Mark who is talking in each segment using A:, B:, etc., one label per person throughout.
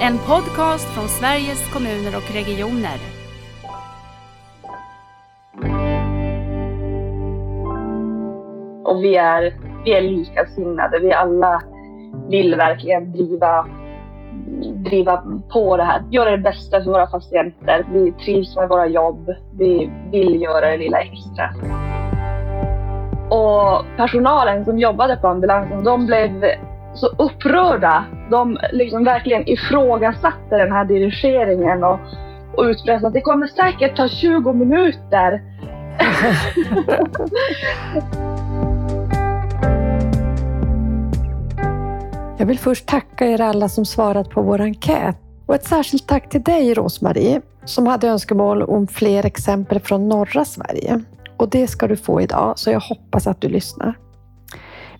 A: En podcast från Sveriges kommuner och regioner.
B: Och vi är, vi är likasinnade. Vi alla vill verkligen driva, driva på det här. Göra det bästa för våra patienter. Vi trivs med våra jobb. Vi vill göra det lilla extra. Och personalen som jobbade på ambulansen, de blev så upprörda. De liksom verkligen ifrågasatte den här dirigeringen och, och utpressade att det kommer säkert ta 20 minuter.
C: Jag vill först tacka er alla som svarat på vår enkät. Och ett särskilt tack till dig Rosmarie, som hade önskemål om fler exempel från norra Sverige. Och det ska du få idag, så jag hoppas att du lyssnar.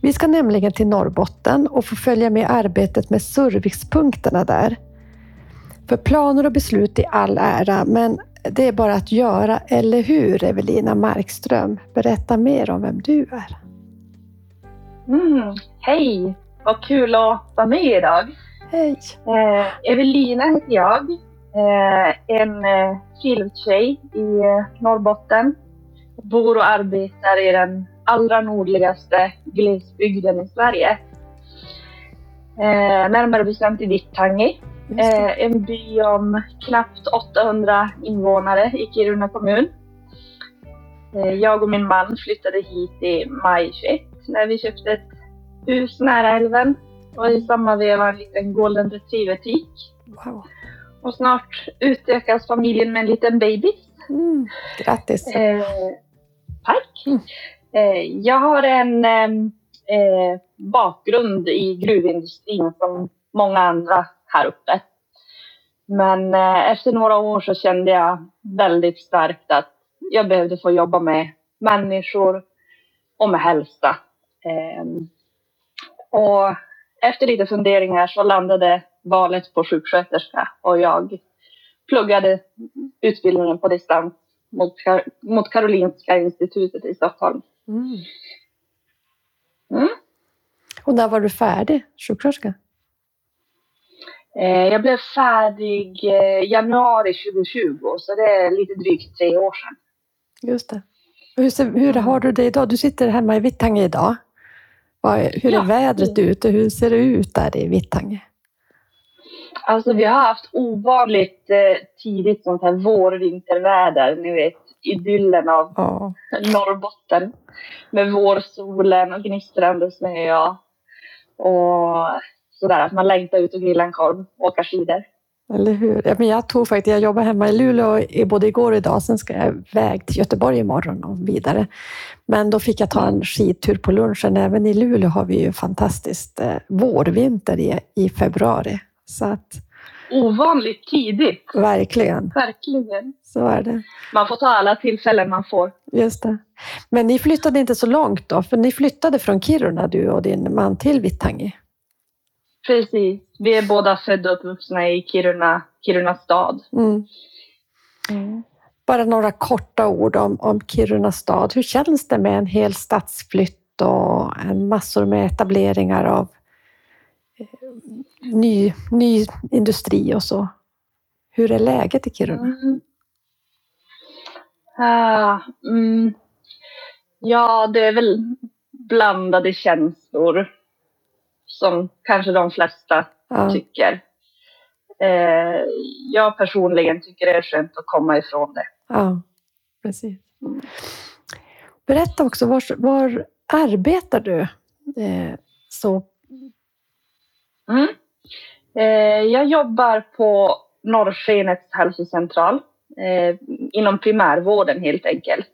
C: Vi ska nämligen till Norrbotten och få följa med arbetet med servicepunkterna där. För planer och beslut i all ära, men det är bara att göra, eller hur Evelina Markström? Berätta mer om vem du är.
B: Mm, hej! Vad kul att vara med idag.
C: Hej!
B: Eh, Evelina heter jag. Eh, en eh, filmtjej i eh, Norrbotten. Bor och arbetar i den allra nordligaste glesbygden i Sverige. Eh, närmare bestämt i Vittangi. Eh, en by om knappt 800 invånare i Kiruna kommun. Eh, jag och min man flyttade hit i maj 21 när vi köpte ett hus nära älven och i samma veva en liten golden retriever-tik.
C: Wow.
B: Och snart utökas familjen med en liten baby.
C: Mm, grattis!
B: Eh, tack!
C: Mm.
B: Eh, jag har en ehm, eh, bakgrund i gruvindustrin som många andra här uppe. Men eh, efter några år så kände jag väldigt starkt att jag behövde få jobba med människor och med hälsa. Eh, och efter lite funderingar så landade valet på sjuksköterska och jag pluggade utbildningen på distans mot, Kar- mot Karolinska institutet i Stockholm.
C: Mm.
B: Mm.
C: Och när var du färdig sjuksköterska?
B: Eh, jag blev färdig eh, januari 2020 så det är lite drygt tre år sedan.
C: Just det. Hur, hur har du det idag? Du sitter hemma i Vittangi idag. Hur är
B: Ja.
C: vädret ute? Hur ser det ut där i Vittangi?
B: Alltså vi har haft ovanligt eh, tidigt sånt här vår-vinterväder. Ni vet idyllen av
C: Ja.
B: Norrbotten. Med vårsolen och gnistrande snö och, och sådär. Att man längtar ut och grilla en korv och åka skidor.
C: Eller hur? Ja, men jag tog faktiskt, jag jobbar hemma i Luleå både igår och idag, sen ska jag iväg till Göteborg imorgon och vidare. Men då fick jag ta en skidtur på lunchen. Även i Luleå har vi ju fantastiskt eh, vårvinter i, i februari. Så att
B: Ovanligt tidigt.
C: verkligen,
B: Verkligen.
C: så är det.
B: Man får ta alla tillfällen man får.
C: Just det. Men ni flyttade inte så långt då? För ni flyttade från Kiruna, du och din man, till Vittangi.
B: Precis. Vi är båda födda och uppvuxna i Kiruna, Kiruna stad.
C: Mm. Bara några korta ord om, om Kiruna stad. Hur känns det med en hel stadsflytt och en massor med etableringar av ny, ny industri och så? Hur är läget i Kiruna?
B: Mm. Ah, mm. Ja, det är väl blandade känslor som kanske de flesta
C: Ja,
B: tycker. Eh, jag personligen tycker det är skönt att komma ifrån det.
C: ja, precis. Berätta också, var, var arbetar du? Eh, så,
B: Mm. Eh, jag jobbar på Norrskenets hälsocentral eh, inom primärvården helt enkelt.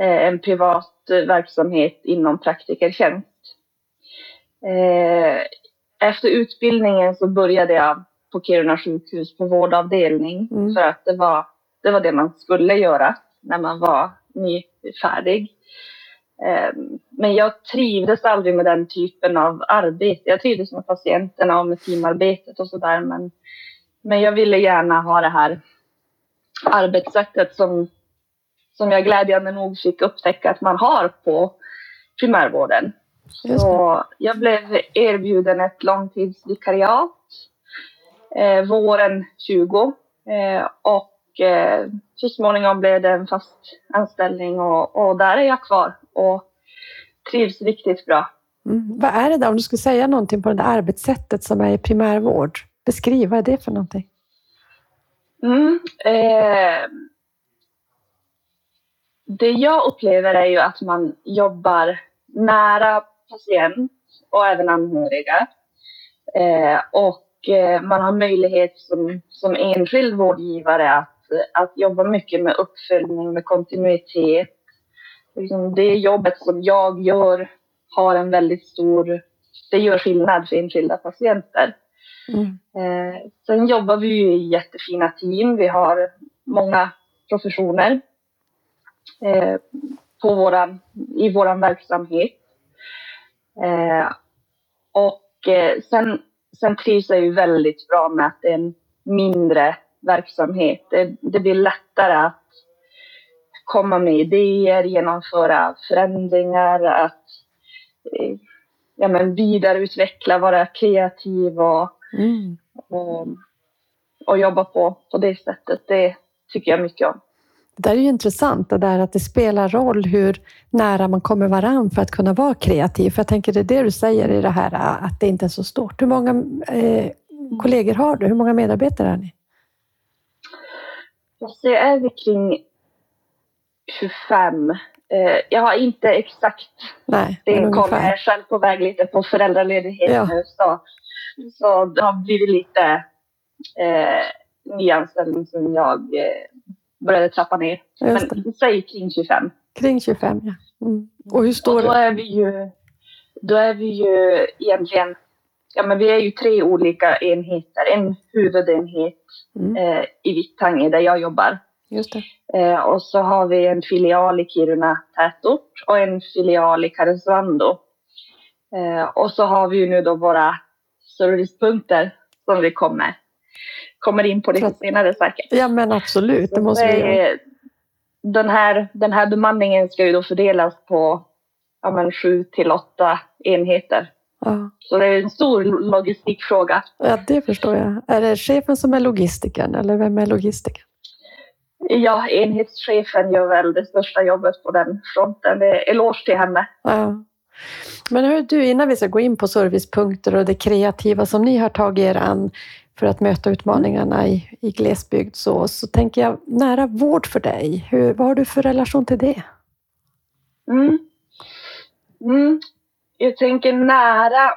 B: Eh, en privat verksamhet inom praktikertjänst. Eh, efter utbildningen så började jag på Kiruna sjukhus på vårdavdelning
C: Mm.
B: för att det var, det var det man skulle göra när man var nyfärdig. Eh, Men jag trivdes aldrig med den typen av arbete. Jag trivdes med patienterna och med teamarbetet och sådär. Men, men jag ville gärna ha det här arbetssättet som, som jag glädjande nog fick upptäcka att man har på primärvården. Så jag blev erbjuden ett långtidsvikariat eh, våren 20 eh, och eh, så småningom blev det en fast anställning och, och där är jag kvar och trivs riktigt bra.
C: Mm. Vad är det där, om du skulle säga någonting på det där arbetssättet som är i primärvård? Beskriv, vad är det för någonting?
B: Mm, eh, det jag upplever är ju att man jobbar nära patient och även anhöriga. Eh, och eh, man har möjlighet som, som enskild vårdgivare att, att jobba mycket med uppföljning, med kontinuitet. Liksom det jobbet som jag gör har en väldigt stor, det gör skillnad för enskilda patienter. Mm. Eh, sen jobbar vi ju i jättefina team. Vi har många professioner eh, på våran, i vår verksamhet. Eh, och eh, sen, sen trivs jag ju väldigt bra med att det är en mindre verksamhet. Det, det blir lättare att komma med idéer, genomföra förändringar, att eh, ja, men vidareutveckla, vara kreativ och, mm. och, och, jobba på på det sättet. Det tycker jag mycket om.
C: Det där är ju intressant, det där att det spelar roll hur nära man kommer varann för att kunna vara kreativ. För jag tänker det är det du säger i det här att det inte är så stort. Hur många eh, kollegor har du? Hur många medarbetare är ni?
B: Så är vi kring 25. Eh, jag har inte exakt
C: Nej,
B: det koll. Jag är själv på väg lite på föräldraledighet ja. nu. Så, så det har blivit lite eh, nyanställning som jag eh, började trappa ner. Men säg kring 25.
C: Kring 25, ja. Mm. Och hur står
B: och då är vi ju, då är vi ju egentligen, ja men vi är ju tre olika enheter. En huvudenhet mm. eh, i Vittangi där jag jobbar.
C: Just det.
B: Eh, och så har vi en filial i Kiruna tätort och en filial i Karesuando. Eh, och så har vi ju nu då våra servicepunkter som vi kommer kommer in på lite så, senare säkert.
C: Ja men absolut, det måste vi göra.
B: Den här, den här bemanningen ska ju då fördelas på ja, men, sju till åtta enheter. Ja. Så det är en stor logistikfråga.
C: Ja, det förstår jag. Är det chefen som är logistikern eller vem är logistikern?
B: Ja, enhetschefen gör väl det största jobbet på den fronten. Det är eloge till henne.
C: Ja. Men hör du, innan vi ska gå in på servicepunkter och det kreativa som ni har tagit er an, för att möta utmaningarna i, i glesbygd så, så tänker jag nära vård för dig. Hur, vad har du för relation till det?
B: Mm. Mm. Jag tänker nära.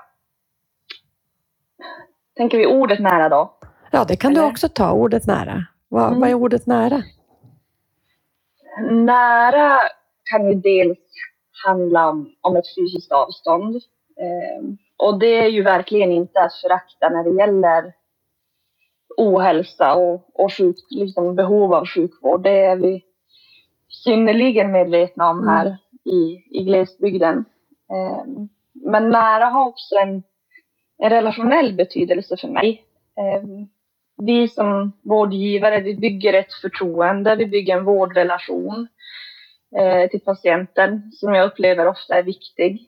B: Tänker vi ordet nära då?
C: Ja, det kan Eller? du också ta, ordet nära. Vad, mm. vad är ordet nära?
B: Nära kan ju dels handla om, om ett fysiskt avstånd. Eh, och det är ju verkligen inte att förakta när det gäller ohälsa och, och sjuk, liksom behov av sjukvård. Det är vi synnerligen medvetna om här mm. i, i glesbygden. Eh, men nära har också en, en relationell betydelse för mig. Eh, vi som vårdgivare, vi bygger ett förtroende, vi bygger en vårdrelation eh, till patienten som jag upplever ofta är viktig.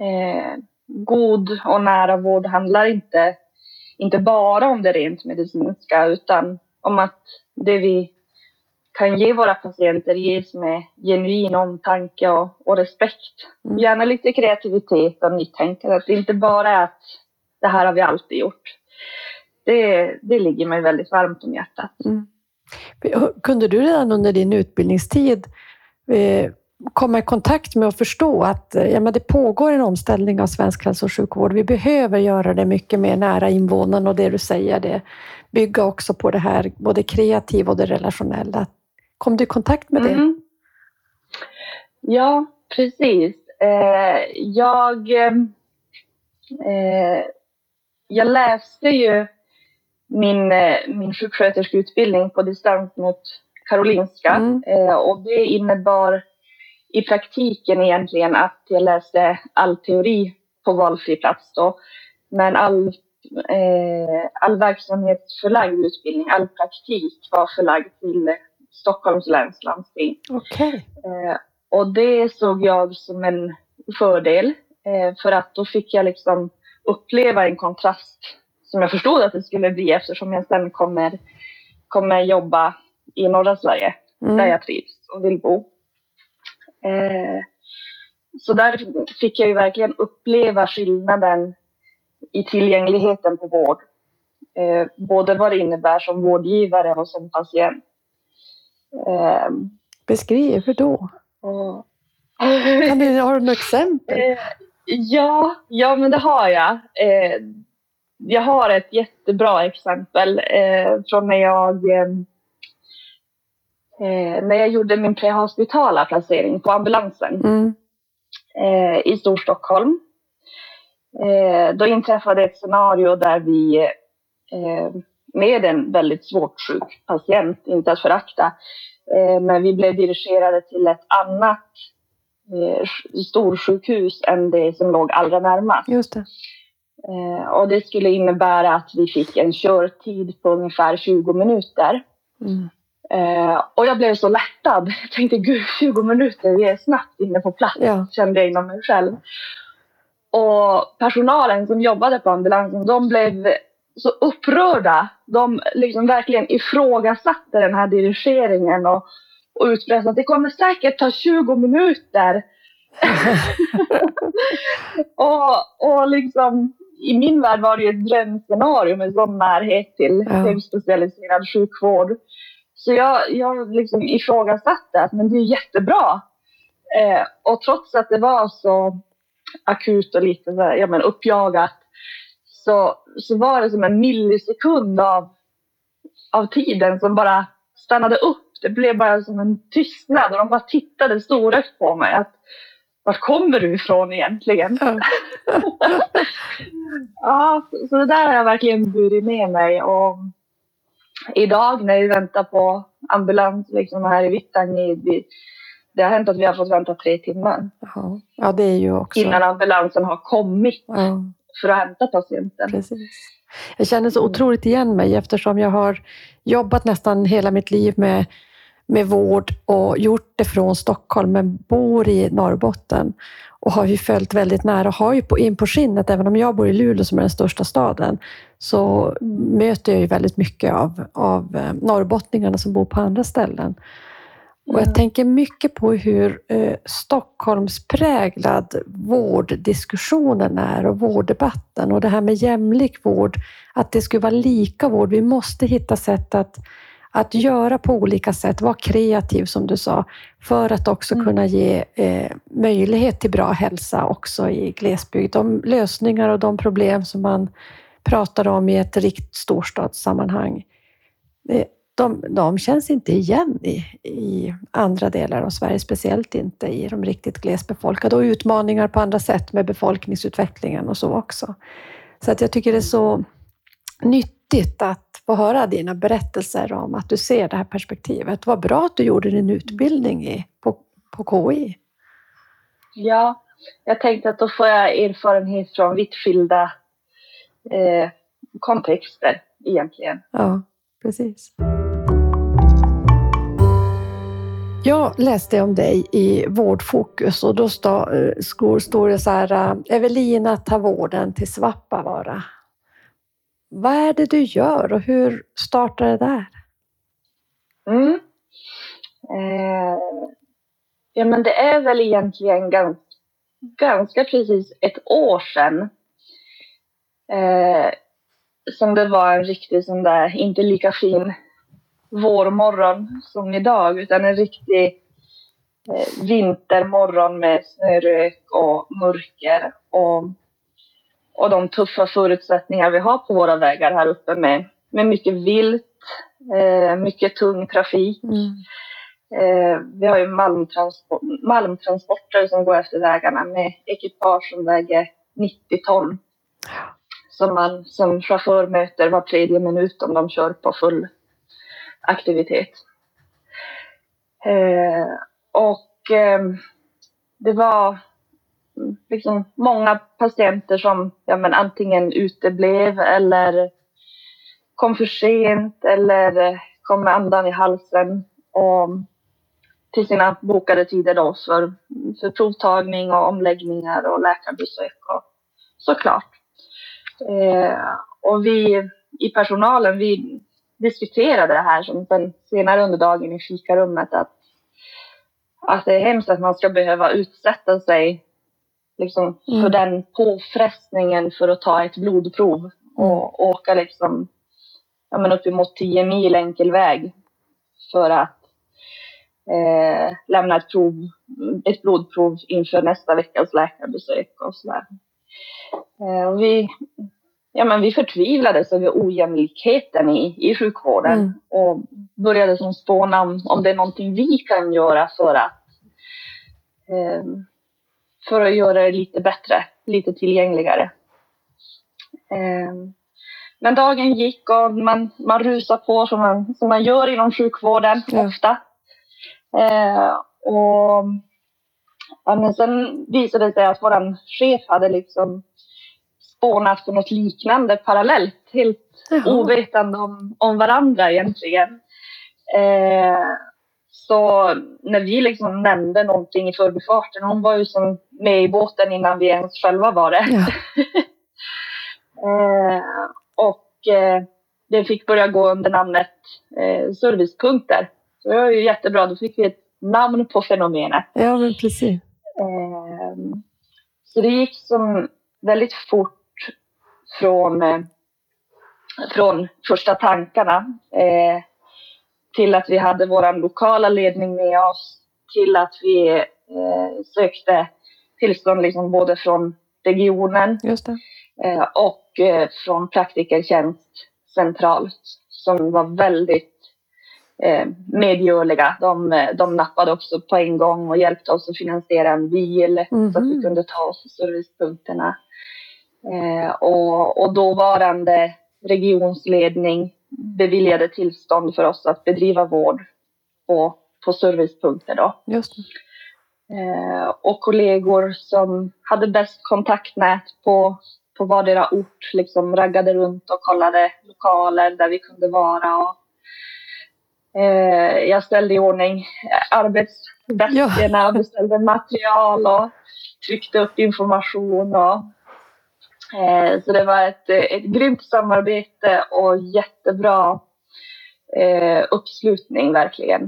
B: Eh, god och nära vård handlar inte inte bara om det rent medicinska utan om att det vi kan ge våra patienter ges med genuin omtanke och, och respekt. Mm. Gärna lite kreativitet och nytänkande. Att det inte bara är att det här har vi alltid gjort. Det, det ligger mig väldigt varmt om hjärtat. Mm.
C: Kunde du redan under din utbildningstid eh, komma i kontakt med och förstå att eh, ja, men det pågår en omställning av svensk hälso och sjukvård. Vi behöver göra det mycket mer nära invånarna och det du säger, det bygga också på det här både kreativa och det relationella. Kom du i kontakt med det? Mm.
B: Ja, precis. Eh, jag, eh, jag läste ju min, eh, min sjuksköterskeutbildning på distans mot Karolinska mm. eh, och det innebar i praktiken egentligen att jag läste all teori på valfri plats då. Men all, eh, all verksamhetsförlagd utbildning, all praktik var förlagd till Stockholms läns landsting.
C: Okay.
B: Eh, och det såg jag som en fördel eh, för att då fick jag liksom uppleva en kontrast som jag förstod att det skulle bli eftersom jag sen kommer, kommer jobba i norra Sverige
C: Mm.
B: där jag trivs och vill bo. Eh, så där fick jag ju verkligen uppleva skillnaden i tillgängligheten på vård. Eh, både vad det innebär som vårdgivare och som patient. Eh,
C: Beskriv, hur då?
B: och,
C: Kan du, har du några exempel?
B: Eh, ja, ja, men det har jag. Jag har ett jättebra exempel eh, från när jag eh, eh, när jag gjorde min prehospitala placering på ambulansen
C: Mm.
B: eh, i Storstockholm. Eh, då inträffade ett scenario där vi eh, med en väldigt svårt sjuk patient, inte att förakta, men vi blev dirigerade till ett annat storsjukhus än det som låg allra närmast.
C: Just det.
B: Eh, och det skulle innebära att vi fick en körtid på ungefär 20 minuter.
C: Mm.
B: Eh, och jag blev så lättad. Jag tänkte gud 20 minuter, vi är snabbt inne på plats,
C: Ja.
B: kände jag inom mig själv. Och personalen som jobbade på ambulansen, de blev så upprörda. De liksom verkligen ifrågasatte den här dirigeringen och, och utbrast att det kommer säkert ta 20 minuter. och, och liksom, i min värld var det ju ett drömscenario med sån närhet till
C: Ja.
B: högspecialiserad sjukvård. Så jag, jag liksom ifrågasatte att men det är jättebra. Eh, och trots att det var så akut och lite så här, ja, men uppjagat så, så var det som en millisekund av, av tiden som bara stannade upp. Det blev bara som en tystnad och de bara tittade storögt på mig. Att, vart kommer du ifrån egentligen?
C: Ja.
B: Ja, så- så det där har jag verkligen burit med mig. Och idag när vi väntar på ambulans liksom här i Vittangi, det har hänt att vi har fått vänta tre timmar
C: Ja. ja, det är ju också...
B: innan ambulansen har kommit
C: Ja.
B: för att hämta patienten.
C: Precis. Jag känner så otroligt igen mig eftersom jag har jobbat nästan hela mitt liv med, med vård och gjort det från Stockholm men bor i Norrbotten och har ju följt väldigt nära och har ju på, in på skinnet, även om jag bor i Luleå som är den största staden, så möter jag ju väldigt mycket av, av eh, norrbottningarna som bor på andra ställen. Och jag
B: Mm.
C: tänker mycket på hur eh, Stockholmspräglad vårddiskussionen är och vårddebatten och det här med jämlik vård, att det skulle vara lika vård. Vi måste hitta sätt att, att göra på olika sätt, vara kreativ som du sa, för att också
B: Mm.
C: kunna ge eh, möjlighet till bra hälsa också i glesbygd. De lösningar och de problem som man pratar om i ett rikt storstadssammanhang, det, de, de känns inte igen i, i andra delar av Sverige, speciellt inte i de riktigt glesbefolkade och utmaningar på andra sätt med befolkningsutvecklingen och så också. Så att jag tycker det är så nyttigt att få höra dina berättelser om att du ser det här perspektivet. Vad bra att du gjorde din utbildning i, på, på KI.
B: Ja, jag tänkte att då får jag erfarenhet från vitt skilda eh, kontexter egentligen.
C: Ja, precis. Jag läste om dig i Vårdfokus och då stå, eh, det så här, eh, Evelina tar vården till Svappavaara. Vad är det du gör och hur startar det där?
B: Mm. Eh, ja, men det är väl egentligen ganska, ganska precis ett år sedan eh, som det var en riktig sån där, inte lika fin vårmorgon som idag, utan en riktig eh, vintermorgon med snörök och mörker och, och de tuffa förutsättningar vi har på våra vägar här uppe med, med mycket vilt, eh, mycket tung trafik.
C: Mm.
B: Eh, vi har ju malmtransport, malmtransporter som går efter vägarna med ekipage som väger 90 ton. Som man som chaufför möter var tredje minut om de kör på full aktivitet. Eh, och eh, det var liksom många patienter som ja, men antingen uteblev eller kom för sent eller kom med andan i halsen och till sina bokade tider då för, för provtagning och omläggningar och läkarbesök och såklart. Eh, och vi i personalen, vi diskuterade det här som sen senare under dagen i fikarummet att, att det är hemskt att man ska behöva utsätta sig liksom,
C: Mm.
B: för den påfrestningen för att ta ett blodprov och åka liksom, ja, men uppemot 10 mil enkel väg för att eh, lämna ett, prov, ett blodprov inför nästa veckas läkarbesök och sådär. Eh, och vi, ja, men vi förtvivlades över ojämlikheten i, i sjukvården
C: Mm.
B: och började som spåna om, om det är någonting vi kan göra för att eh, för att göra det lite bättre, lite tillgängligare. Eh, men dagen gick och man, man rusar på som man, som man gör inom sjukvården
C: Ja.
B: ofta. Eh, och ja, men sen visade det sig att vår chef hade liksom spånat på något liknande parallellt, helt
C: Jaha.
B: ovetande om, om varandra egentligen. Eh, så när vi liksom nämnde någonting i förbifarten, hon var ju som med i båten innan vi ens själva var det.
C: Ja.
B: Eh, och eh, det fick börja gå under namnet eh, servicepunkter. Så det var ju jättebra, då fick vi ett namn på fenomenet.
C: ja, men precis.
B: Eh, så det gick som väldigt fort från, eh, från första tankarna eh, till att vi hade vår lokala ledning med oss, till att vi eh, sökte tillstånd liksom både från regionen eh, och eh, från Praktikertjänst centralt som var väldigt eh, medgörliga. De, eh, de nappade också på en gång och hjälpte oss att finansiera en bil så att vi kunde ta oss till servicepunkterna. Eh, och, och dåvarande regionsledning beviljade tillstånd för oss att bedriva vård på, på servicepunkter. Då.
C: Just.
B: Eh, och kollegor som hade bäst kontaktnät på, på vardera ort liksom raggade runt och kollade lokaler där vi kunde vara. Och, eh, jag ställde i ordning arbetsväskorna, beställde material och tryckte upp information. Och, så det var ett, ett grymt samarbete och jättebra eh, uppslutning verkligen.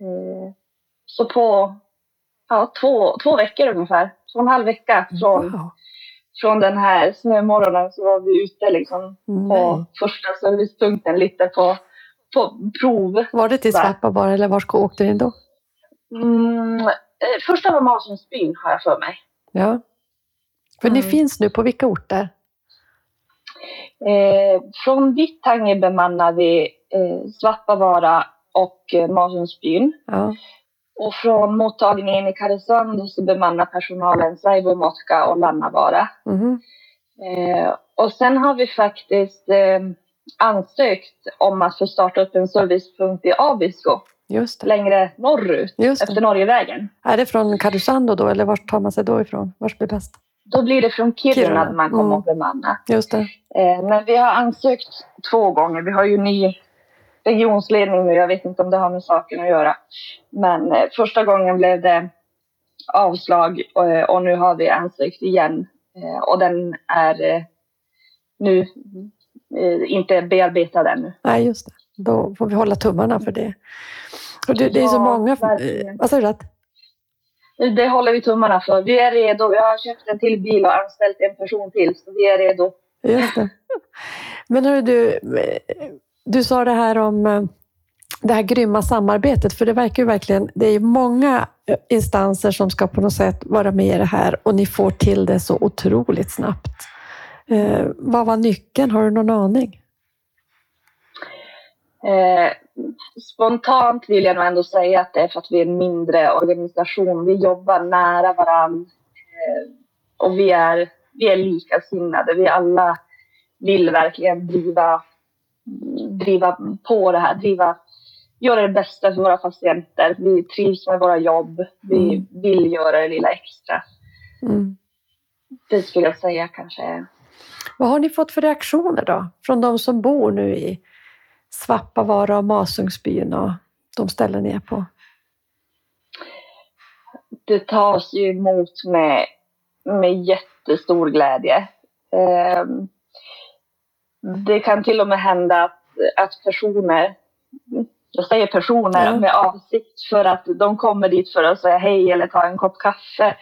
B: Eh, så på ja, två, två veckor ungefär, två och en halv vecka från,
C: Wow.
B: från den här snömorgonen så var vi ute liksom på
C: Nej.
B: första servicepunkten lite på, på prov.
C: Var det till
B: Va?
C: Svappavaara eller var åkte ni då?
B: Mm, eh, första var Masungsbyn har jag för mig.
C: Ja. För ni
B: Mm.
C: finns nu på vilka orter?
B: Eh, från Vittangi bemannar vi eh, Svappavaara och eh, Masungsbyn.
C: Ja.
B: Och från mottagningen i Karesuando så bemannar personalen Saivomotka och Lannavaara.
C: Mhm.
B: Eh, och sen har vi faktiskt eh, ansökt om att få starta upp en servicepunkt i Abisko, längre norrut, efter. Norgevägen.
C: Är det från Karesuando då eller var tar man sig då ifrån? Vars blir bäst?
B: Då blir det från Kiruna,
C: Kiruna,
B: man kommer
C: mm.
B: att bemanna.
C: Just det.
B: Eh, men vi har ansökt två gånger. Vi har ju ny regionsledning nu. Jag vet inte om det har med saken att göra. Men eh, första gången blev det avslag eh, och nu har vi ansökt igen. Och den är nu inte bearbetad ännu.
C: Nej, just det. Då får vi hålla tummarna för det. Och det, det är så
B: Ja,
C: många... Vad sa du?
B: Det håller vi tummarna för. Vi är redo. Jag har köpt en till bil och anställt en person till. Så vi är redo.
C: Just det. Men hörru du, du sa det här om eh, det här grymma samarbetet, för det verkar ju verkligen, det är många eh, instanser som ska på något sätt vara med i det här och ni får till det så otroligt snabbt. Eh, vad var nyckeln? Har du någon aning?
B: Eh, spontant vill jag nog ändå säga att det är för att vi är en mindre organisation. Vi jobbar nära varandra eh, och vi är, vi är likasinnade. Vi alla vill verkligen driva, driva på det här, driva, göra det bästa för våra patienter. Vi trivs med våra jobb. Vi
C: Mm.
B: vill göra det lilla extra.
C: Mm.
B: Det skulle jag säga kanske
C: Vad har ni fått för reaktioner då? Från de som bor nu i Svappavaara och Masungsbyn och de ställen ni är på?
B: det tas ju emot med, med jättestor glädje. Ehm, det kan till och med hända att, att personer, jag säger personer
C: Ja.
B: med avsikt för att de kommer dit för att säga hej eller ta en kopp kaffe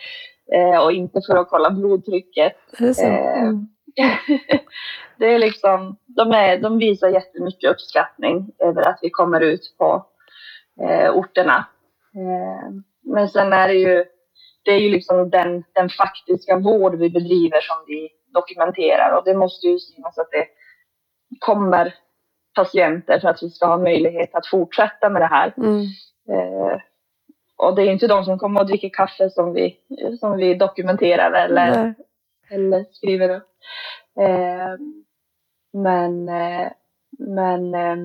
B: eh, och inte för att kolla blodtrycket.
C: Är det så?
B: Eh,
C: Mm.
B: det är liksom, de, är, de visar jättemycket uppskattning över att vi kommer ut på eh, orterna. Eh, men sen är det ju, det är ju liksom den, den faktiska vård vi bedriver som vi dokumenterar och det måste ju synas att det kommer patienter för att vi ska ha möjlighet att fortsätta med det här.
C: Mm.
B: Eh, och det är inte de som kommer och dricker kaffe som vi, som vi dokumenterar eller
C: Nej.
B: Eller skriver upp. Eh, men, eh, men, eh,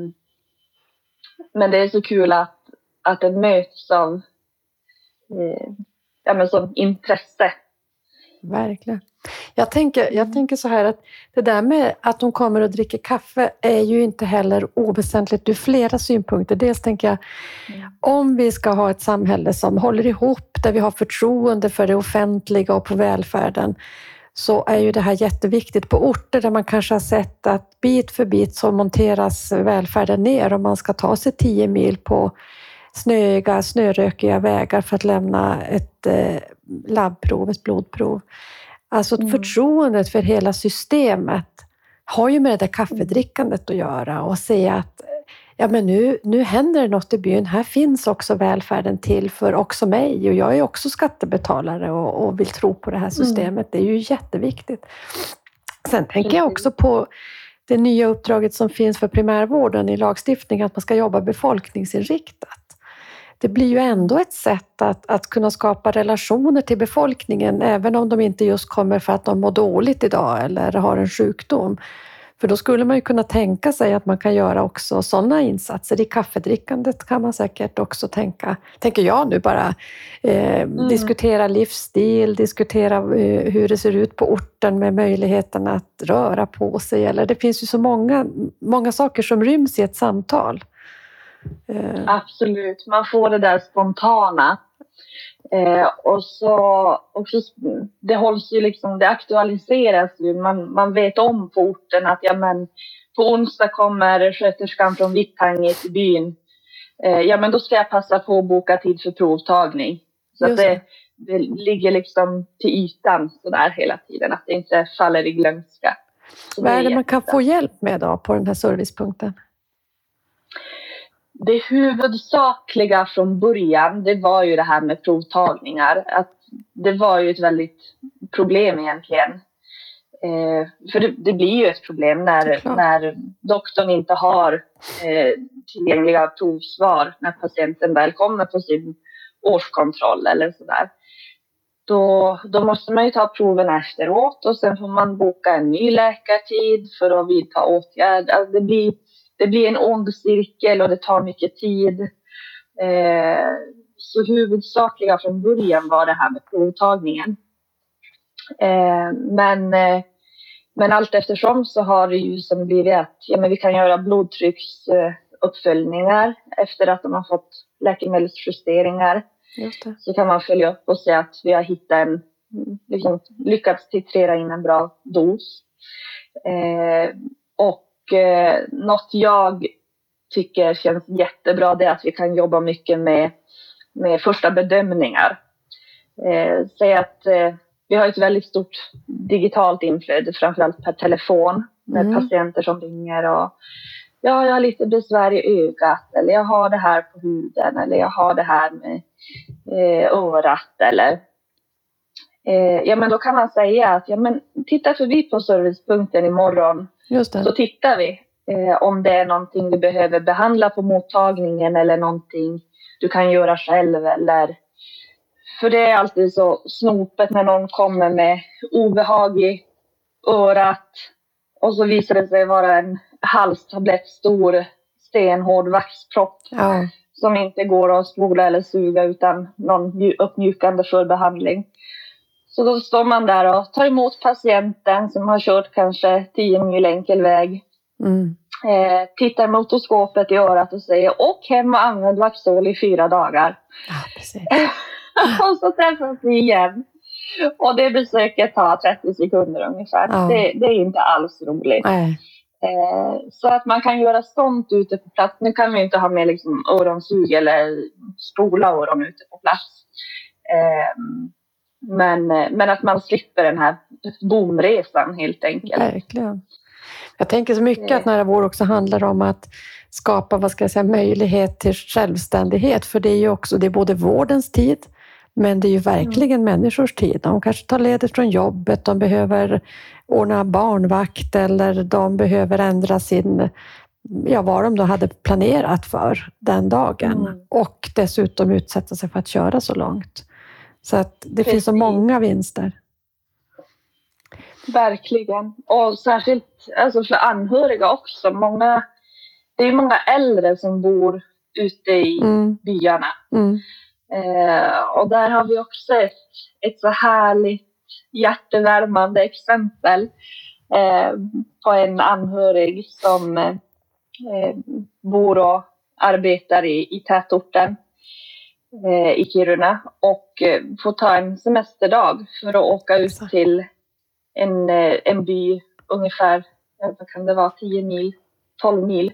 B: men det är så kul att, att det möts av eh, ja, men som intresse.
C: Verkligen. Jag tänker, jag tänker så här att det där med att de kommer och dricker kaffe är ju inte heller oväsentligt ur flera synpunkter. Dels tänker jag,
B: Mm.
C: om vi ska ha ett samhälle som håller ihop, där vi har förtroende för det offentliga och på välfärden, så är ju det här jätteviktigt. På orter där man kanske har sett att bit för bit så monteras välfärden ner och man ska ta sig tio mil på snöiga, snörökiga vägar för att lämna ett eh, labbprov, ett blodprov. Alltså
B: Mm.
C: förtroendet för hela systemet har ju med det där kaffedrickandet att göra och se att ja, men nu, nu händer det något i byn. Här finns också välfärden till för också mig och jag är också skattebetalare och, och vill tro på det här systemet. Det är ju jätteviktigt. Sen tänker jag också på det nya uppdraget som finns för primärvården i lagstiftningen, att man ska jobba befolkningsinriktat. Det blir ju ändå ett sätt att, att kunna skapa relationer till befolkningen, även om de inte just kommer för att de mår dåligt idag eller har en sjukdom. För då skulle man ju kunna tänka sig att man kan göra också sådana insatser. I kaffedrickandet kan man säkert också tänka, tänker jag nu bara, eh, diskutera livsstil, diskutera eh, hur det ser ut på orten med möjligheten att röra på sig. Eller det finns ju så många, många saker som ryms i ett samtal. Eh,
B: Absolut, man får det där spontana. Eh, och så, och så det hålls ju liksom, det aktualiseras ju. Man, man vet om på orten att ja, men, på onsdag kommer sköterskan från Vittangi till byn. Eh, ja, men då ska jag passa på att boka tid för provtagning. Så att det, det ligger liksom till ytan sådär hela tiden, att det inte faller i glömska. Så
C: vad är det man kan få hjälp med då på den här servicepunkten?
B: Det huvudsakliga från början, det var ju det här med provtagningar. Att det var ju ett väldigt problem egentligen. Eh, för det, det blir ju ett problem när, när doktorn inte har eh, tillgängliga provsvar när patienten väl kommer på sin årskontroll eller sådär. Då, då måste man ju ta proven efteråt och sen får man boka en ny läkartid för att vidta åtgärder. Alltså det, blir, det blir en ond cirkel och det tar mycket tid. Eh, så huvudsakliga från början var det här med provtagningen. Eh, men, eh, men allt eftersom så har det ju som blivit att ja, men vi kan göra blodtrycksuppföljningar efter att de har fått läkemedelsjusteringar så kan man följa upp och se att vi har hittat en, liksom, lyckats titrera in en bra dos. Eh, och eh, något jag tycker känns jättebra det är att vi kan jobba mycket med, med första bedömningar. Eh, säg att eh, vi har ett väldigt stort digitalt inflöde, framförallt per telefon med
C: Mm.
B: patienter som ringer och ja, jag har lite besvär i ögat eller jag har det här på huden eller jag har det här med eh, örat eller eh, ja men då kan man säga att ja men titta förbi på servicepunkten imorgon så tittar vi eh, om det är någonting vi behöver behandla på mottagningen eller någonting du kan göra själv eller för det är alltid så snopet när någon kommer med obehag i örat och så visar det sig vara en halstablett stor stenhård vaxpropp
C: Ja,
B: som inte går att spola eller suga utan någon mju- uppmjukande förbehandling. Så då står man där och tar emot patienten som har kört kanske 10 mil enkel väg.
C: mm.
B: Eh, tittar mot oskopet i örat och säger och hem och använd Vaxol i fyra dagar.
C: ja
B: och så träffas vi igen. Och det besöket tar 30 sekunder ungefär.
C: Ja.
B: Det, det är inte alls roligt. Eh, så att man kan göra sånt ute på plats. Nu kan vi inte ha med liksom öronsug eller spola öron ute på plats. Eh, men, men att man slipper den här bomresan helt enkelt.
C: Verkligen. Jag tänker så mycket att nära vård också handlar om att skapa vad ska jag säga, möjlighet till självständighet. För det är ju också det är både vårdens tid, men det är ju verkligen mm. människors tid. De kanske tar ledigt från jobbet, de behöver ordna barnvakt eller de behöver ändra sin ja, vad de då hade planerat för den dagen mm. och dessutom utsätta sig för att köra så långt. Så att det Precis. finns så många vinster.
B: Verkligen. Och särskilt alltså för anhöriga också. Många, det är många äldre som bor ute i mm. byarna. Mm. Eh, och där har vi också ett, ett så härligt hjärtevärmande exempel eh, på en anhörig som eh, bor och arbetar i, i tätorten i Kiruna och eh, får ta en semesterdag för att åka ut till en, eh, en by ungefär, vad kan det vara, 10 mil, 12 mil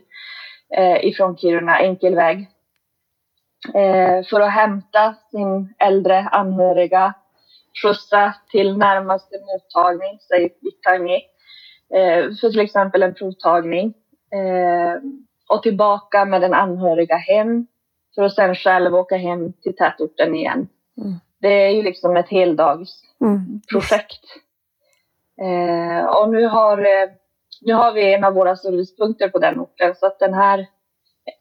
B: eh, ifrån Kiruna, enkel väg. Eh, för att hämta sin äldre anhöriga, skjutsa till närmaste mottagning, säg Vittangi, eh, för till exempel en provtagning. Eh, och tillbaka med den anhöriga hem för att sen själv åka hem till tätorten igen. Mm. Det är ju liksom ett heldagsprojekt. Mm. Eh, och nu har, eh, nu har vi en av våra servicepunkter på den orten så att den här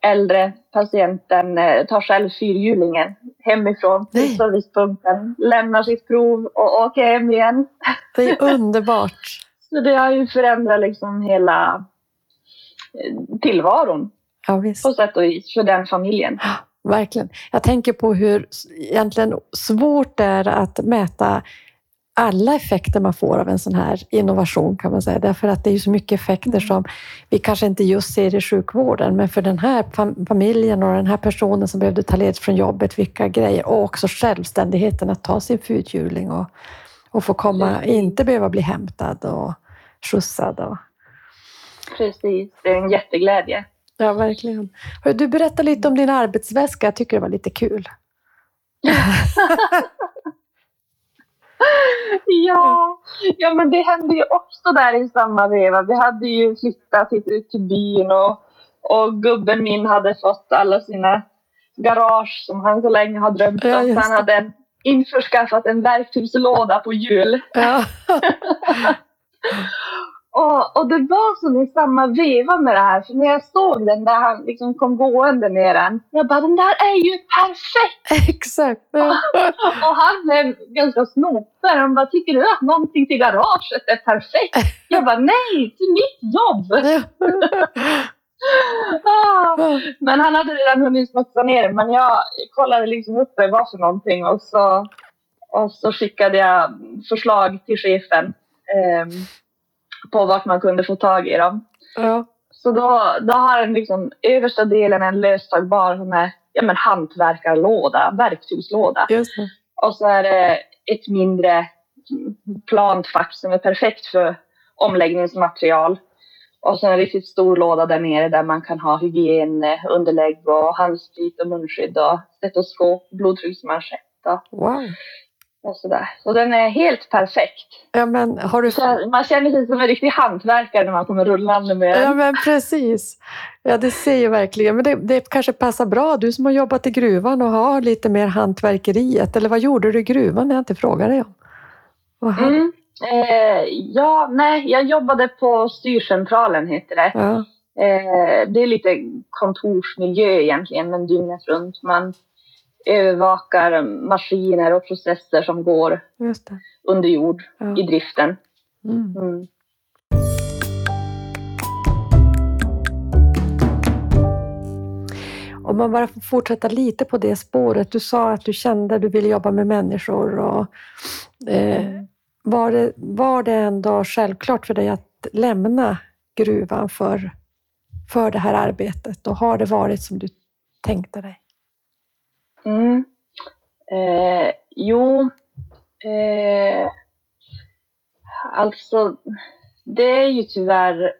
B: äldre patienten eh, tar själv fyrhjulingen hemifrån till Nej. servicepunkten, lämnar sitt prov och åker hem igen.
C: Det är underbart.
B: så det har ju förändrat liksom hela eh, tillvaron
C: ja, visst.
B: på sätt och vis för den familjen.
C: Verkligen. Jag tänker på hur egentligen svårt det är att mäta alla effekter man får av en sån här innovation kan man säga. Därför att det är så mycket effekter mm. som vi kanske inte just ser i sjukvården. Men för den här familjen och den här personen som behövde ta ledigt från jobbet, vilka grejer. Och också självständigheten att ta sin fyrhjuling och, och få komma, inte behöva bli hämtad och skjutsad. Och...
B: Precis, det är en jätteglädje.
C: Ja, verkligen. Du berättade lite om din arbetsväska. Jag tycker det var lite kul.
B: ja, ja, men det hände ju också där i samma veva. Vi hade ju flyttat ut till byn och, och gubben min hade fått alla sina garage som han så länge har drömt om. Ja, han hade införskaffat en verktygslåda på hjul. Ja. Och, och det var som i samma veva med det här, för när jag såg den där han liksom kom gående med den, jag bara den där är ju perfekt!
C: Exakt!
B: och han blev ganska snopig. Han bara, tycker du att någonting till garaget är perfekt? Jag bara, nej, till mitt jobb! ah, men han hade redan hunnit smutsa ner men jag kollade liksom upp vad det var för någonting och så, och så skickade jag förslag till chefen. Um, på vart man kunde få tag i dem. Ja. Så då, då har den liksom översta delen en löstagbar som är ja, men hantverkarlåda, verktygslåda. Och så är det ett mindre plant fack som är perfekt för omläggningsmaterial. Och så en riktigt stor låda där nere där man kan ha hygienunderlägg och handsprit och munskydd och stetoskop, blodtrycksmanschett.
C: Wow
B: och sådär. Så den är helt perfekt.
C: Ja, men har du...
B: Så man känner sig som en riktig hantverkare när man kommer rullande med den.
C: Ja, men precis. Ja, det ser jag verkligen. Men det, det kanske passar bra, du som har jobbat i gruvan och har lite mer hantverkeriet. Eller vad gjorde du i gruvan? Det jag inte frågat dig om.
B: Mm. Eh, ja, nej, jag jobbade på styrcentralen, heter det. Ja. Eh, det är lite kontorsmiljö egentligen, men dygnet runt. Man övervakar maskiner och processer som går under jord ja. i driften. Mm. Mm.
C: Om man bara får fortsätta lite på det spåret. Du sa att du kände att du ville jobba med människor. Och, eh, var, det, var det ändå självklart för dig att lämna gruvan för, för det här arbetet? Och har det varit som du tänkte dig?
B: Mm. Eh, jo, eh, alltså det är ju tyvärr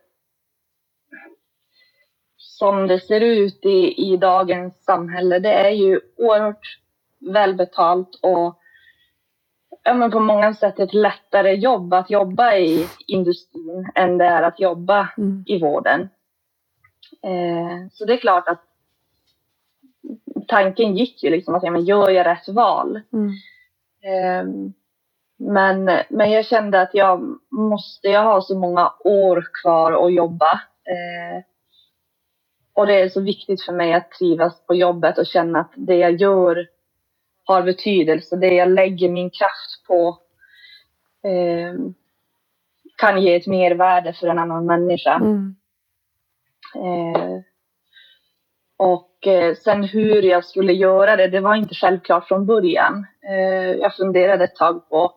B: som det ser ut i, i dagens samhälle, det är ju oerhört välbetalt och ja, men på många sätt ett lättare jobb att jobba i industrin än det är att jobba
C: Mm.
B: i vården. Eh, så det är klart att tanken gick ju liksom att ja, men gör jag rätt val?
C: Mm.
B: Eh, men, men jag kände att jag måste jag ha så många år kvar att jobba. Eh, och det är så viktigt för mig att trivas på jobbet och känna att det jag gör har betydelse. Det jag lägger min kraft på eh, kan ge ett mervärde för en annan människa.
C: Mm.
B: Eh, och sen hur jag skulle göra det, det var inte självklart från början. Eh, jag funderade ett tag på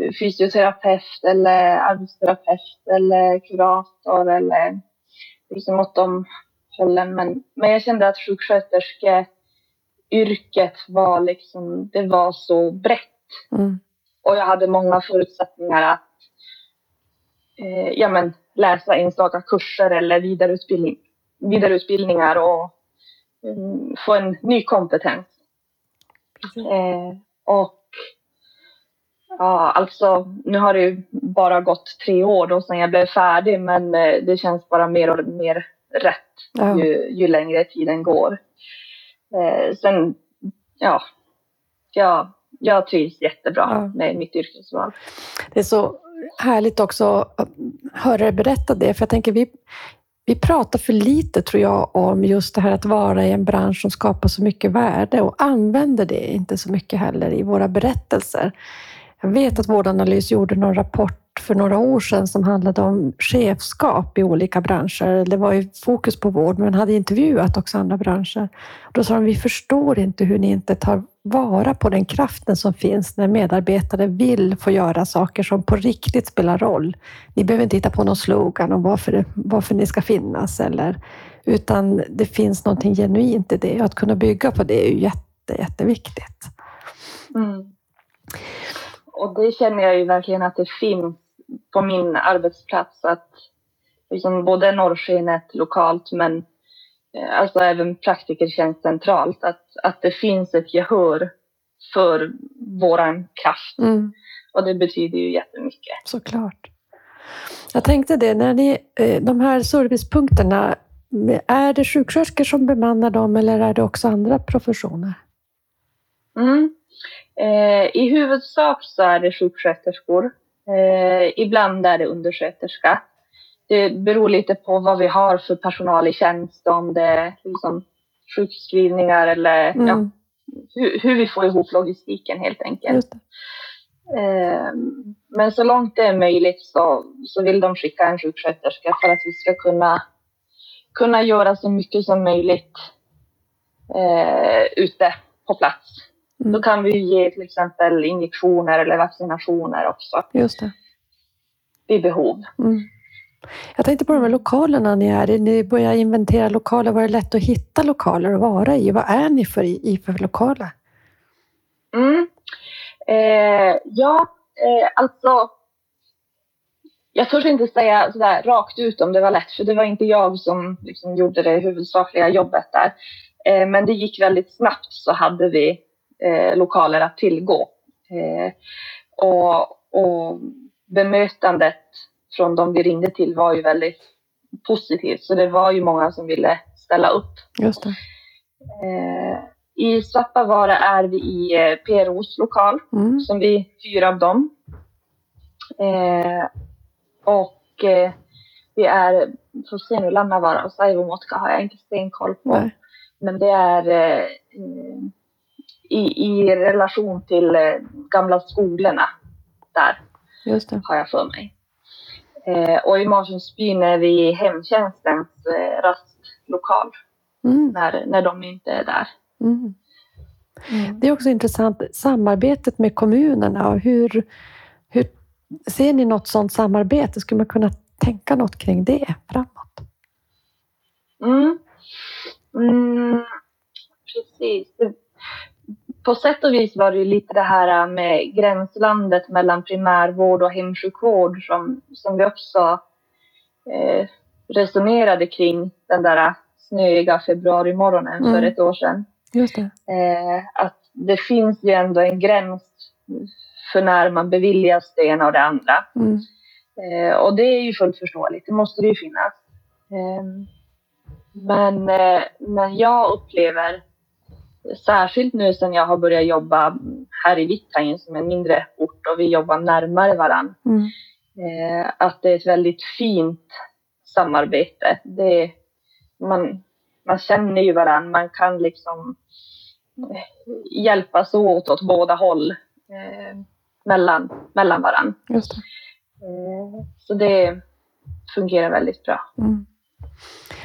B: eh, fysioterapeut eller arbetsterapeut eller kurator eller liksom åt de hållen. Men, men jag kände att sjuksköterskeyrket var liksom, det var så brett
C: Mm.
B: och jag hade många förutsättningar att eh, ja, men, läsa enstaka kurser eller vidareutbildning, vidareutbildningar och få en ny kompetens. Eh, och ja, alltså nu har det ju bara gått tre år då sedan jag blev färdig men eh, det känns bara mer och mer rätt
C: Ja.
B: ju, ju längre tiden går. Eh, sen, ja, jag, jag trivs jättebra
C: Ja.
B: med mitt yrkesval.
C: Det är så härligt också att höra dig berätta det, för jag tänker vi, vi pratar för lite tror jag om just det här att vara i en bransch som skapar så mycket värde och använder det inte så mycket heller i våra berättelser. Jag vet att Vårdanalys gjorde någon rapport för några år sedan som handlade om chefskap i olika branscher. Det var ju fokus på vård, men hade intervjuat också andra branscher. Då sa de, vi förstår inte hur ni inte tar vara på den kraften som finns när medarbetare vill få göra saker som på riktigt spelar roll. Ni behöver inte hitta på någon slogan om varför, varför ni ska finnas, eller, utan det finns någonting genuint i det. Och att kunna bygga på det är ju jätte, jätteviktigt.
B: Mm. Och det känner jag ju verkligen att det finns på min arbetsplats. Att liksom både norrskenet lokalt men alltså även praktikertjänst centralt. Att, att det finns ett gehör för våran kraft.
C: Mm.
B: Och det betyder ju jättemycket.
C: Såklart. Jag tänkte det, när ni, eh, de här servicepunkterna, är det sjuksköterskor som bemannar dem eller är det också andra professioner?
B: Mm. Eh, I huvudsak så är det sjuksköterskor. Eh, ibland är det undersköterska. Det beror lite på vad vi har för personal i tjänst, om det är liksom sjukskrivningar eller ja,
C: Mm,
B: hur, hur vi får ihop logistiken helt enkelt. Eh, men så långt det är möjligt så, så vill de skicka en sjuksköterska för att vi ska kunna, kunna göra så mycket som möjligt eh, ute på plats.
C: Mm.
B: Då kan vi ge till exempel injektioner eller vaccinationer också
C: Just det.
B: vid behov.
C: Mm. Jag tänkte på de här lokalerna ni är i. Ni börjar inventera lokaler. Var det lätt att hitta lokaler att vara i? Vad är ni för, i för lokaler?
B: Mm. Eh, ja, eh, alltså. Jag törs inte säga sådär rakt ut om det var lätt, för det var inte jag som liksom gjorde det huvudsakliga jobbet där. Eh, men det gick väldigt snabbt så hade vi eh, lokaler att tillgå. Eh, och, och bemötandet från de vi ringde till var ju väldigt positivt, så det var ju många som ville ställa upp.
C: Just det.
B: Eh, I Svappavaara är vi i eh, PROs lokal,
C: Mm.
B: som vi hyr av dem. Eh, och eh, vi är, får se nu, Lannavaara och Saivomuotka har jag inte stenkoll på.
C: Nej.
B: Men det är i, i relation till gamla skolorna där
C: Just det.
B: har jag för mig. Eh, och i Marsundsbyn är vi hemtjänstens eh, rastlokal
C: Mm.
B: när, när de inte är där.
C: Mm. Det är också intressant, samarbetet med kommunerna. Hur, hur, ser ni något sådant samarbete? Skulle man kunna tänka något kring det framåt?
B: Mm. Mm, precis. På sätt och vis var det ju lite det här med gränslandet mellan primärvård och hemsjukvård som, som vi också eh, resonerade kring den där snöiga februarimorgonen
C: Mm.
B: för ett år sedan.
C: Just det.
B: Eh, att det finns ju ändå en gräns för när man beviljas det ena och det andra.
C: Mm.
B: Eh, och det är ju fullt förståeligt, det måste det ju finnas. Eh, men, eh, men jag upplever, särskilt nu sen jag har börjat jobba här i Vittangen som är en mindre ort och vi jobbar närmare varandra,
C: Mm.
B: eh, att det är ett väldigt fint samarbete. Det, man, man känner ju varandra, man kan liksom eh, hjälpas åt åt båda håll eh, mellan, mellan varandra.
C: Just det.
B: Eh, Så det fungerar väldigt bra.
C: Mm.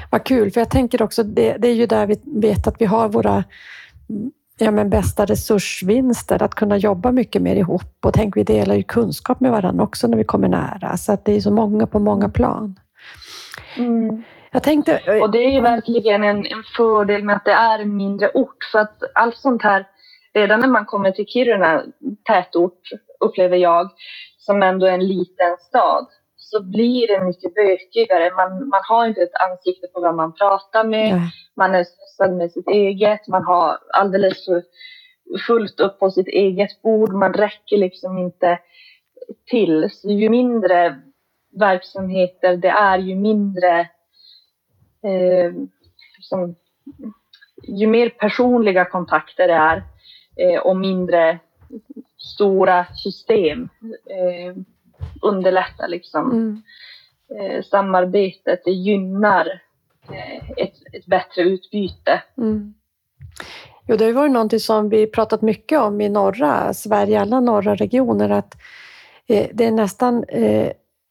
C: Vad kul, för jag tänker också, det, det är ju där vi vet att vi har våra ja, men bästa resursvinster, att kunna jobba mycket mer ihop. Och tänk, vi delar ju kunskap med varandra också när vi kommer nära, så att det är så många på många plan. Jag tänkte...
B: Mm. Och det är ju verkligen en, en fördel med att det är en mindre ort. För att allt sånt här, redan när man kommer till Kiruna tätort, upplever jag, som ändå är en liten stad, så blir det mycket bökigare. Man, man har inte ett ansikte på vem man pratar med.
C: Nej.
B: Man är stressad med sitt eget. Man har alldeles för fullt upp på sitt eget bord. Man räcker liksom inte till. Så ju mindre verksamheter det är, ju mindre eh, som, ju mer personliga kontakter det är eh, och mindre stora system eh, underlättar liksom
C: Mm.
B: eh, samarbetet. Det gynnar eh, ett, ett bättre utbyte.
C: Mm. Jo, det har varit någonting som vi pratat mycket om i norra Sverige, alla norra regioner, att eh, det är nästan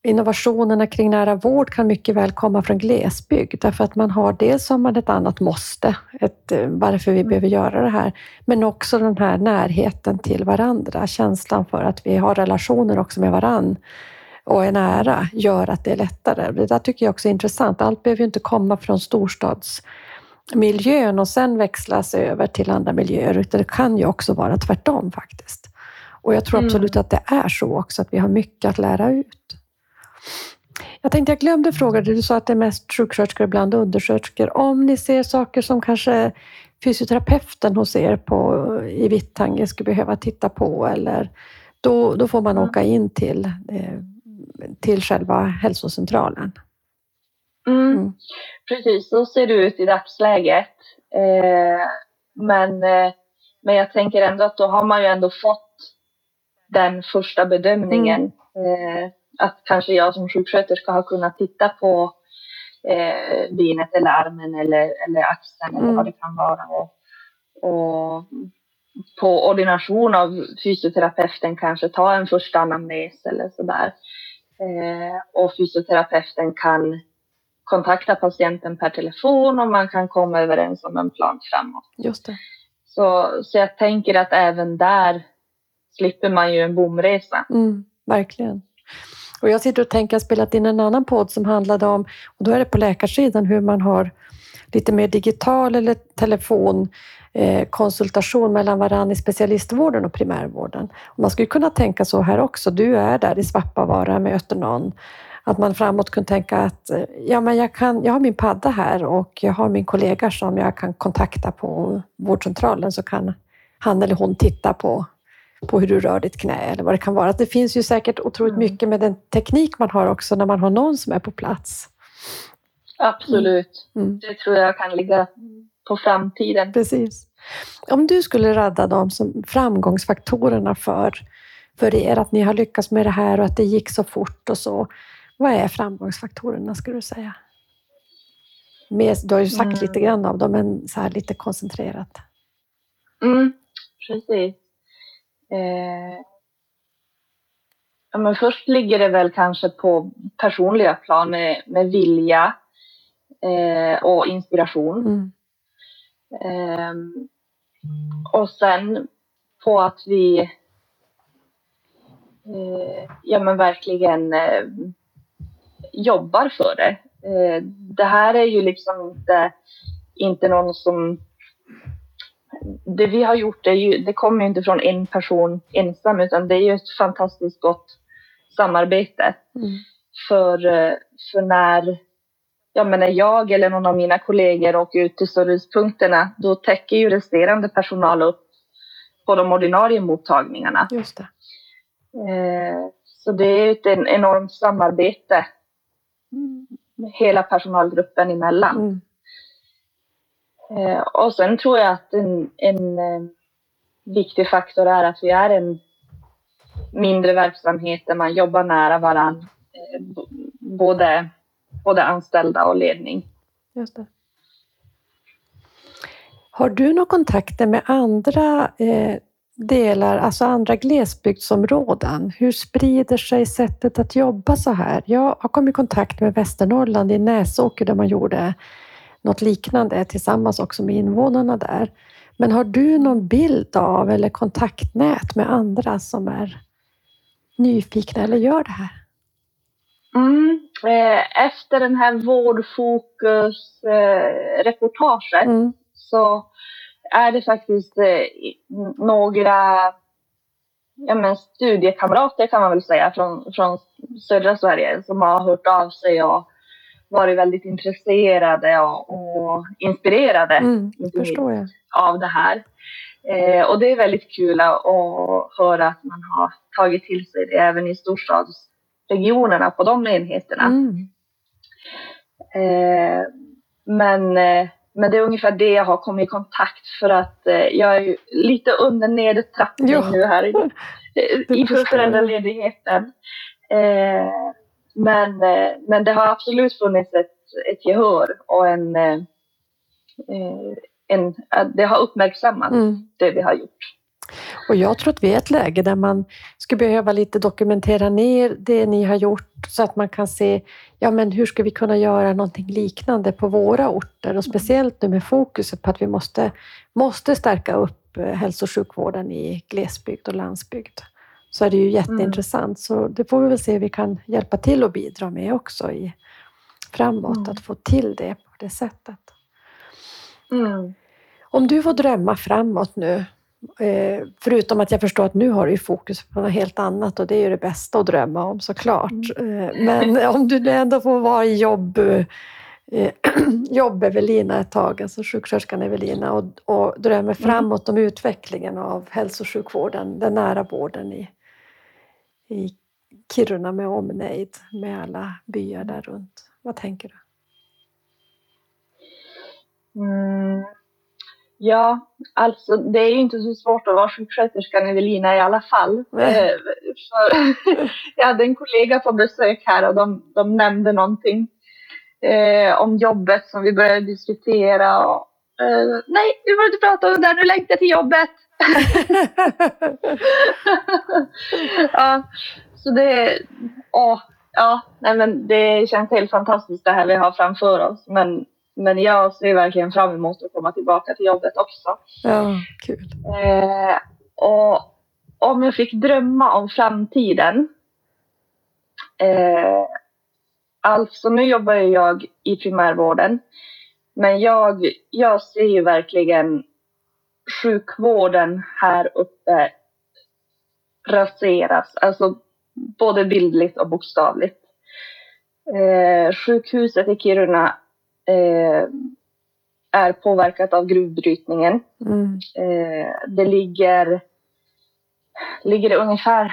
C: innovationerna kring nära vård kan mycket väl komma från glesbygd, därför att man har dels har man ett annat måste, ett, eh, varför vi behöver göra det här, men också den här närheten till varandra, känslan för att vi har relationer också med varann och är nära gör att det är lättare. Det där tycker jag också är intressant. Allt behöver ju inte komma från storstadsmiljön och sen växlas över till andra miljöer, utan det kan ju också vara tvärtom faktiskt. Och jag tror
B: Mm.
C: absolut att det är så också, att vi har mycket att lära ut. Jag tänkte, jag glömde fråga dig, du sa att det är mest sjuksköterskor, ibland undersköterskor. Om ni ser saker som kanske fysioterapeuten hos er på, i Vittange skulle behöva titta på, eller då, då får man
B: Mm.
C: åka in till, eh, till själva hälsocentralen.
B: Mm.
C: Mm.
B: Precis, så ser det ut i dagsläget. Eh, men, eh, men jag tänker ändå att då har man ju ändå fått den första bedömningen. Eh, att kanske jag som sjuksköterska har kunnat titta på eh, benet eller armen eller, eller axeln eller
C: Mm.
B: vad det kan vara. Och, och på ordination av fysioterapeuten kanske ta en första anamnes eller sådär. Eh, och fysioterapeuten kan kontakta patienten per telefon och man kan komma överens om en plan framåt.
C: Just det.
B: Så, så jag tänker att även där slipper man ju en bomresa.
C: Mm, verkligen. Och jag sitter och tänker, jag har spelat in en annan podd som handlade om, och då är det på läkarsidan, hur man har lite mer digital eller telefon eh, konsultation mellan varandra i specialistvården och primärvården. Och man skulle kunna tänka så här också. Du är där i Svappavaara, möter någon. Att man framåt kunde tänka att eh, ja, men jag, kan, jag har min padda här och jag har min kollega som jag kan kontakta på vårdcentralen så kan han eller hon titta på på hur du rör ditt knä eller vad det kan vara. Det finns ju säkert otroligt
B: Mm.
C: mycket med den teknik man har också när man har någon som är på plats.
B: Absolut.
C: Mm.
B: Det tror jag kan ligga på framtiden.
C: Precis. Om du skulle radda de som framgångsfaktorerna för, för er, att ni har lyckats med det här och att det gick så fort och så. Vad är framgångsfaktorerna skulle du säga? Med, du har ju sagt
B: Mm.
C: lite grann av dem, men så här lite koncentrerat.
B: Mm, precis. Eh, ja, men först ligger det väl kanske på personliga plan med, med vilja eh, och inspiration.
C: Mm.
B: Ehm, och sen på att vi eh, ja, men verkligen eh, jobbar för det. Eh, det här är ju liksom inte, inte någon som... Det vi har gjort, är ju, det kommer ju inte från en person ensam utan det är ju ett fantastiskt gott samarbete.
C: Mm.
B: För, eh, för när, ja, men när jag eller någon av mina kollegor åker ut till servicepunkterna, då täcker ju resterande personal upp på de ordinarie mottagningarna.
C: Just det.
B: Eh, så det är ett en, enormt samarbete hela personalgruppen emellan.
C: Mm.
B: Eh, och sen tror jag att en, en eh, viktig faktor är att vi är en mindre verksamhet där man jobbar nära varandra, eh, både, både anställda och ledning.
C: Just det. Har du några kontakter med andra eh, delar, alltså andra glesbygdsområden? Hur sprider sig sättet att jobba så här? Jag har kommit i kontakt med Västernorrland i Näsåker där man gjorde något liknande tillsammans också med invånarna där. Men har du någon bild av eller kontaktnät med andra som är nyfikna eller gör det här?
B: Mm. Eh, efter den här vårdfokus-reportaget
C: Mm.
B: så är det faktiskt eh, några ja, men studiekamrater kan man väl säga från, från södra Sverige som har hört av sig och varit väldigt intresserade och, och inspirerade
C: Mm, jag.
B: av det här. Eh, och det är väldigt kul att höra att man har tagit till sig det även i storstadsregionerna på de enheterna.
C: Mm.
B: Eh, men, eh, men det är ungefär det jag har kommit i kontakt för att eh, jag är lite under nedtrappning nu här i,
C: Det
B: inför föräldraledigheten. Eh, men, eh, men det har absolut funnits ett, ett gehör och en, eh, eh, en, det har uppmärksammats
C: Mm.
B: det vi har gjort.
C: Och jag tror att vi är i ett läge där man skulle behöva lite dokumentera ner det ni har gjort så att man kan se ja, men hur ska vi kunna göra någonting liknande på våra orter och speciellt nu med fokuset på att vi måste, måste stärka upp hälso och sjukvården i glesbygd och landsbygd. Så är det ju jätteintressant. Så det får vi väl se hur vi kan hjälpa till och bidra med också i, framåt,
B: Mm.
C: att få till det på det sättet.
B: Mm.
C: Om du får drömma framåt nu, eh, förutom att jag förstår att nu har du fokus på något helt annat och det är ju det bästa att drömma om såklart. Eh, men om du ändå får vara i jobb, eh, jobb-Evelina ett tag, alltså sjuksköterskan Evelina och, och drömmer framåt om utvecklingen av hälso och sjukvården, den nära vården i, i Kiruna med omnejd, med alla byar där runt. Vad tänker du?
B: Mm. Ja, alltså det är ju inte så svårt att vara sjuksköterskan Evelina i alla fall. Eh, för jag hade en kollega på besök här och de, de nämnde någonting eh, om jobbet som vi började diskutera. Och, eh, Nej, vi får inte prata om det där, nu längtar jag till jobbet. ja, så det, åh, ja, nej men det känns helt fantastiskt det här vi har framför oss. Men, men jag ser verkligen fram emot att komma tillbaka till jobbet också.
C: ja, kul.
B: Eh, och om jag fick drömma om framtiden. Eh, alltså nu jobbar jag i primärvården. Men jag, jag ser ju verkligen sjukvården här uppe raseras. Alltså både bildligt och bokstavligt. Eh, sjukhuset i Kiruna eh, är påverkat av gruvbrytningen.
C: Mm.
B: Eh, det ligger, ligger det ungefär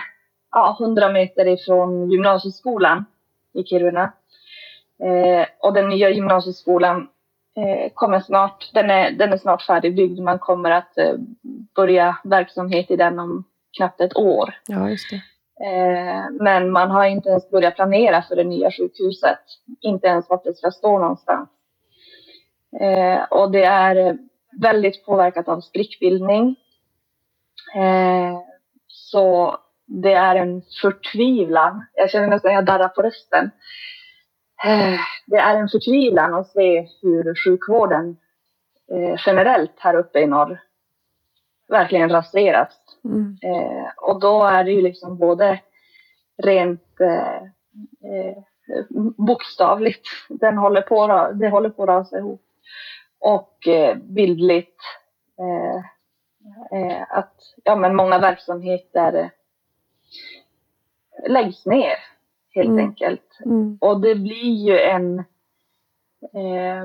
B: ja, 100 meter ifrån gymnasieskolan i Kiruna. Eh, och den nya gymnasieskolan kommer snart, den är, den är snart färdigbyggd. Man kommer att eh, börja verksamhet i den om knappt ett år.
C: Ja, just det.
B: Eh, men man har inte ens börjat planera för det nya sjukhuset. Inte ens vart det ska stå någonstans. Eh, och det är eh, väldigt påverkat av sprickbildning. Eh, så det är en förtvivlan. Jag känner nästan att jag darrar på rösten. Det är en förtvivlan att se hur sjukvården eh, generellt här uppe i norr verkligen raseras.
C: Mm.
B: Eh, och då är det ju liksom både rent eh, bokstavligt, den håller på, det håller på att rasa ihop. Och bildligt att ja, men många verksamheter läggs ner helt
C: Mm.
B: enkelt.
C: Mm.
B: Och det blir ju en, eh,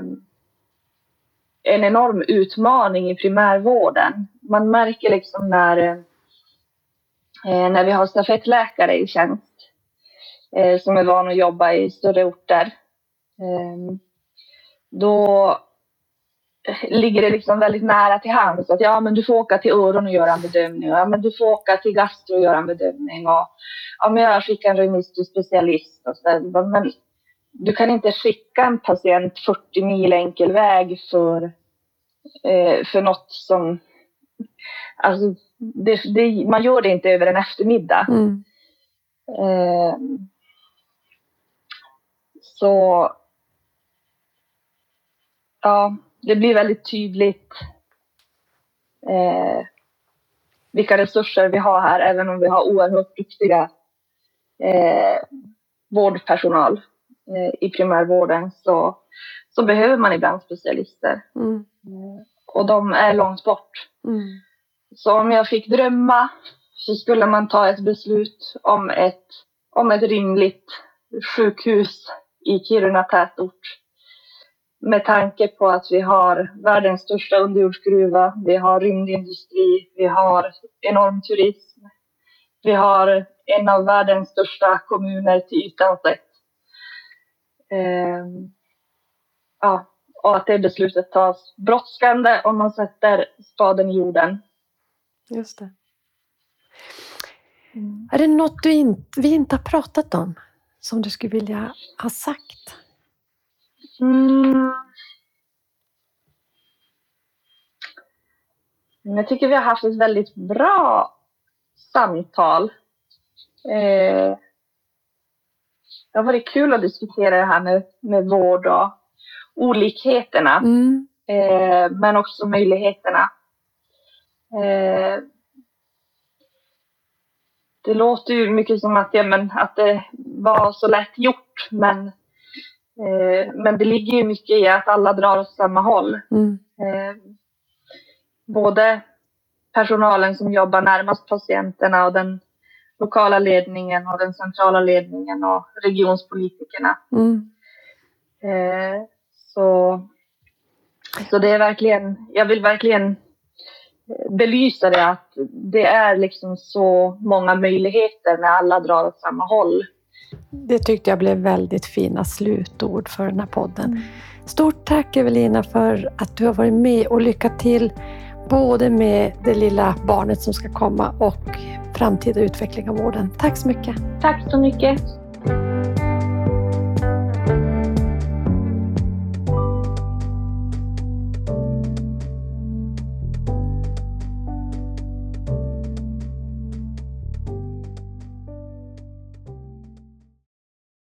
B: en enorm utmaning i primärvården. Man märker liksom när, eh, när vi har stafettläkare i tjänst eh, som är vana att jobba i större orter. Eh, då ligger det liksom väldigt nära till hands att ja, men du får åka till öron och göra en bedömning. Ja, men du får åka till gastro och göra en bedömning. Och, ja, men jag skickar en remiss till specialist. Och så, men du kan inte skicka en patient 40 mil enkel väg för, eh, för något som... Alltså, det, det, man gör det inte över en eftermiddag.
C: Mm.
B: Eh, så... Ja, det blir väldigt tydligt eh, vilka resurser vi har här, även om vi har oerhört duktiga eh, vårdpersonal eh, i primärvården så, så behöver man ibland specialister.
C: Mm.
B: Och de är långt bort.
C: Mm.
B: Så om jag fick drömma så skulle man ta ett beslut om ett, om ett rimligt sjukhus i Kiruna tätort med tanke på att vi har världens största underjordsgruva, vi har rymdindustri, vi har enorm turism, vi har en av världens största kommuner till ytan sett. Eh, ja, och att det beslutet tas brådskande om man sätter spaden i jorden.
C: Just det. Mm. Är det något du in, vi inte har pratat om som du skulle vilja ha sagt?
B: Mm. Jag tycker vi har haft ett väldigt bra samtal. Eh, det har varit kul att diskutera det här med, med vård och olikheterna. Mm. Eh, men också möjligheterna. Eh, det låter ju mycket som att, ja, men, att det var så lätt gjort men men det ligger ju mycket i att alla drar åt samma håll. Mm. Eh, både personalen som jobbar närmast patienterna och den lokala ledningen och den centrala ledningen och regionspolitikerna. Mm. Eh, så, så det är verkligen, jag vill verkligen belysa det att det är liksom så många möjligheter när alla drar åt samma håll.
C: Det tyckte jag blev väldigt fina slutord för den här podden. Mm. Stort tack Evelina för att du har varit med och lycka till både med det lilla barnet som ska komma och framtida utveckling av vården. Tack så mycket.
B: Tack så mycket.